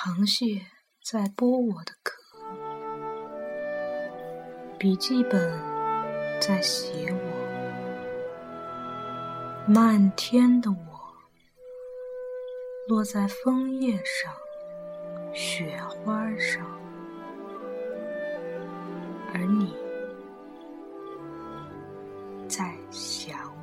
螃蟹在剥我的壳。笔记本在写我。漫天的我。落在枫叶上，雪花上。而你在想。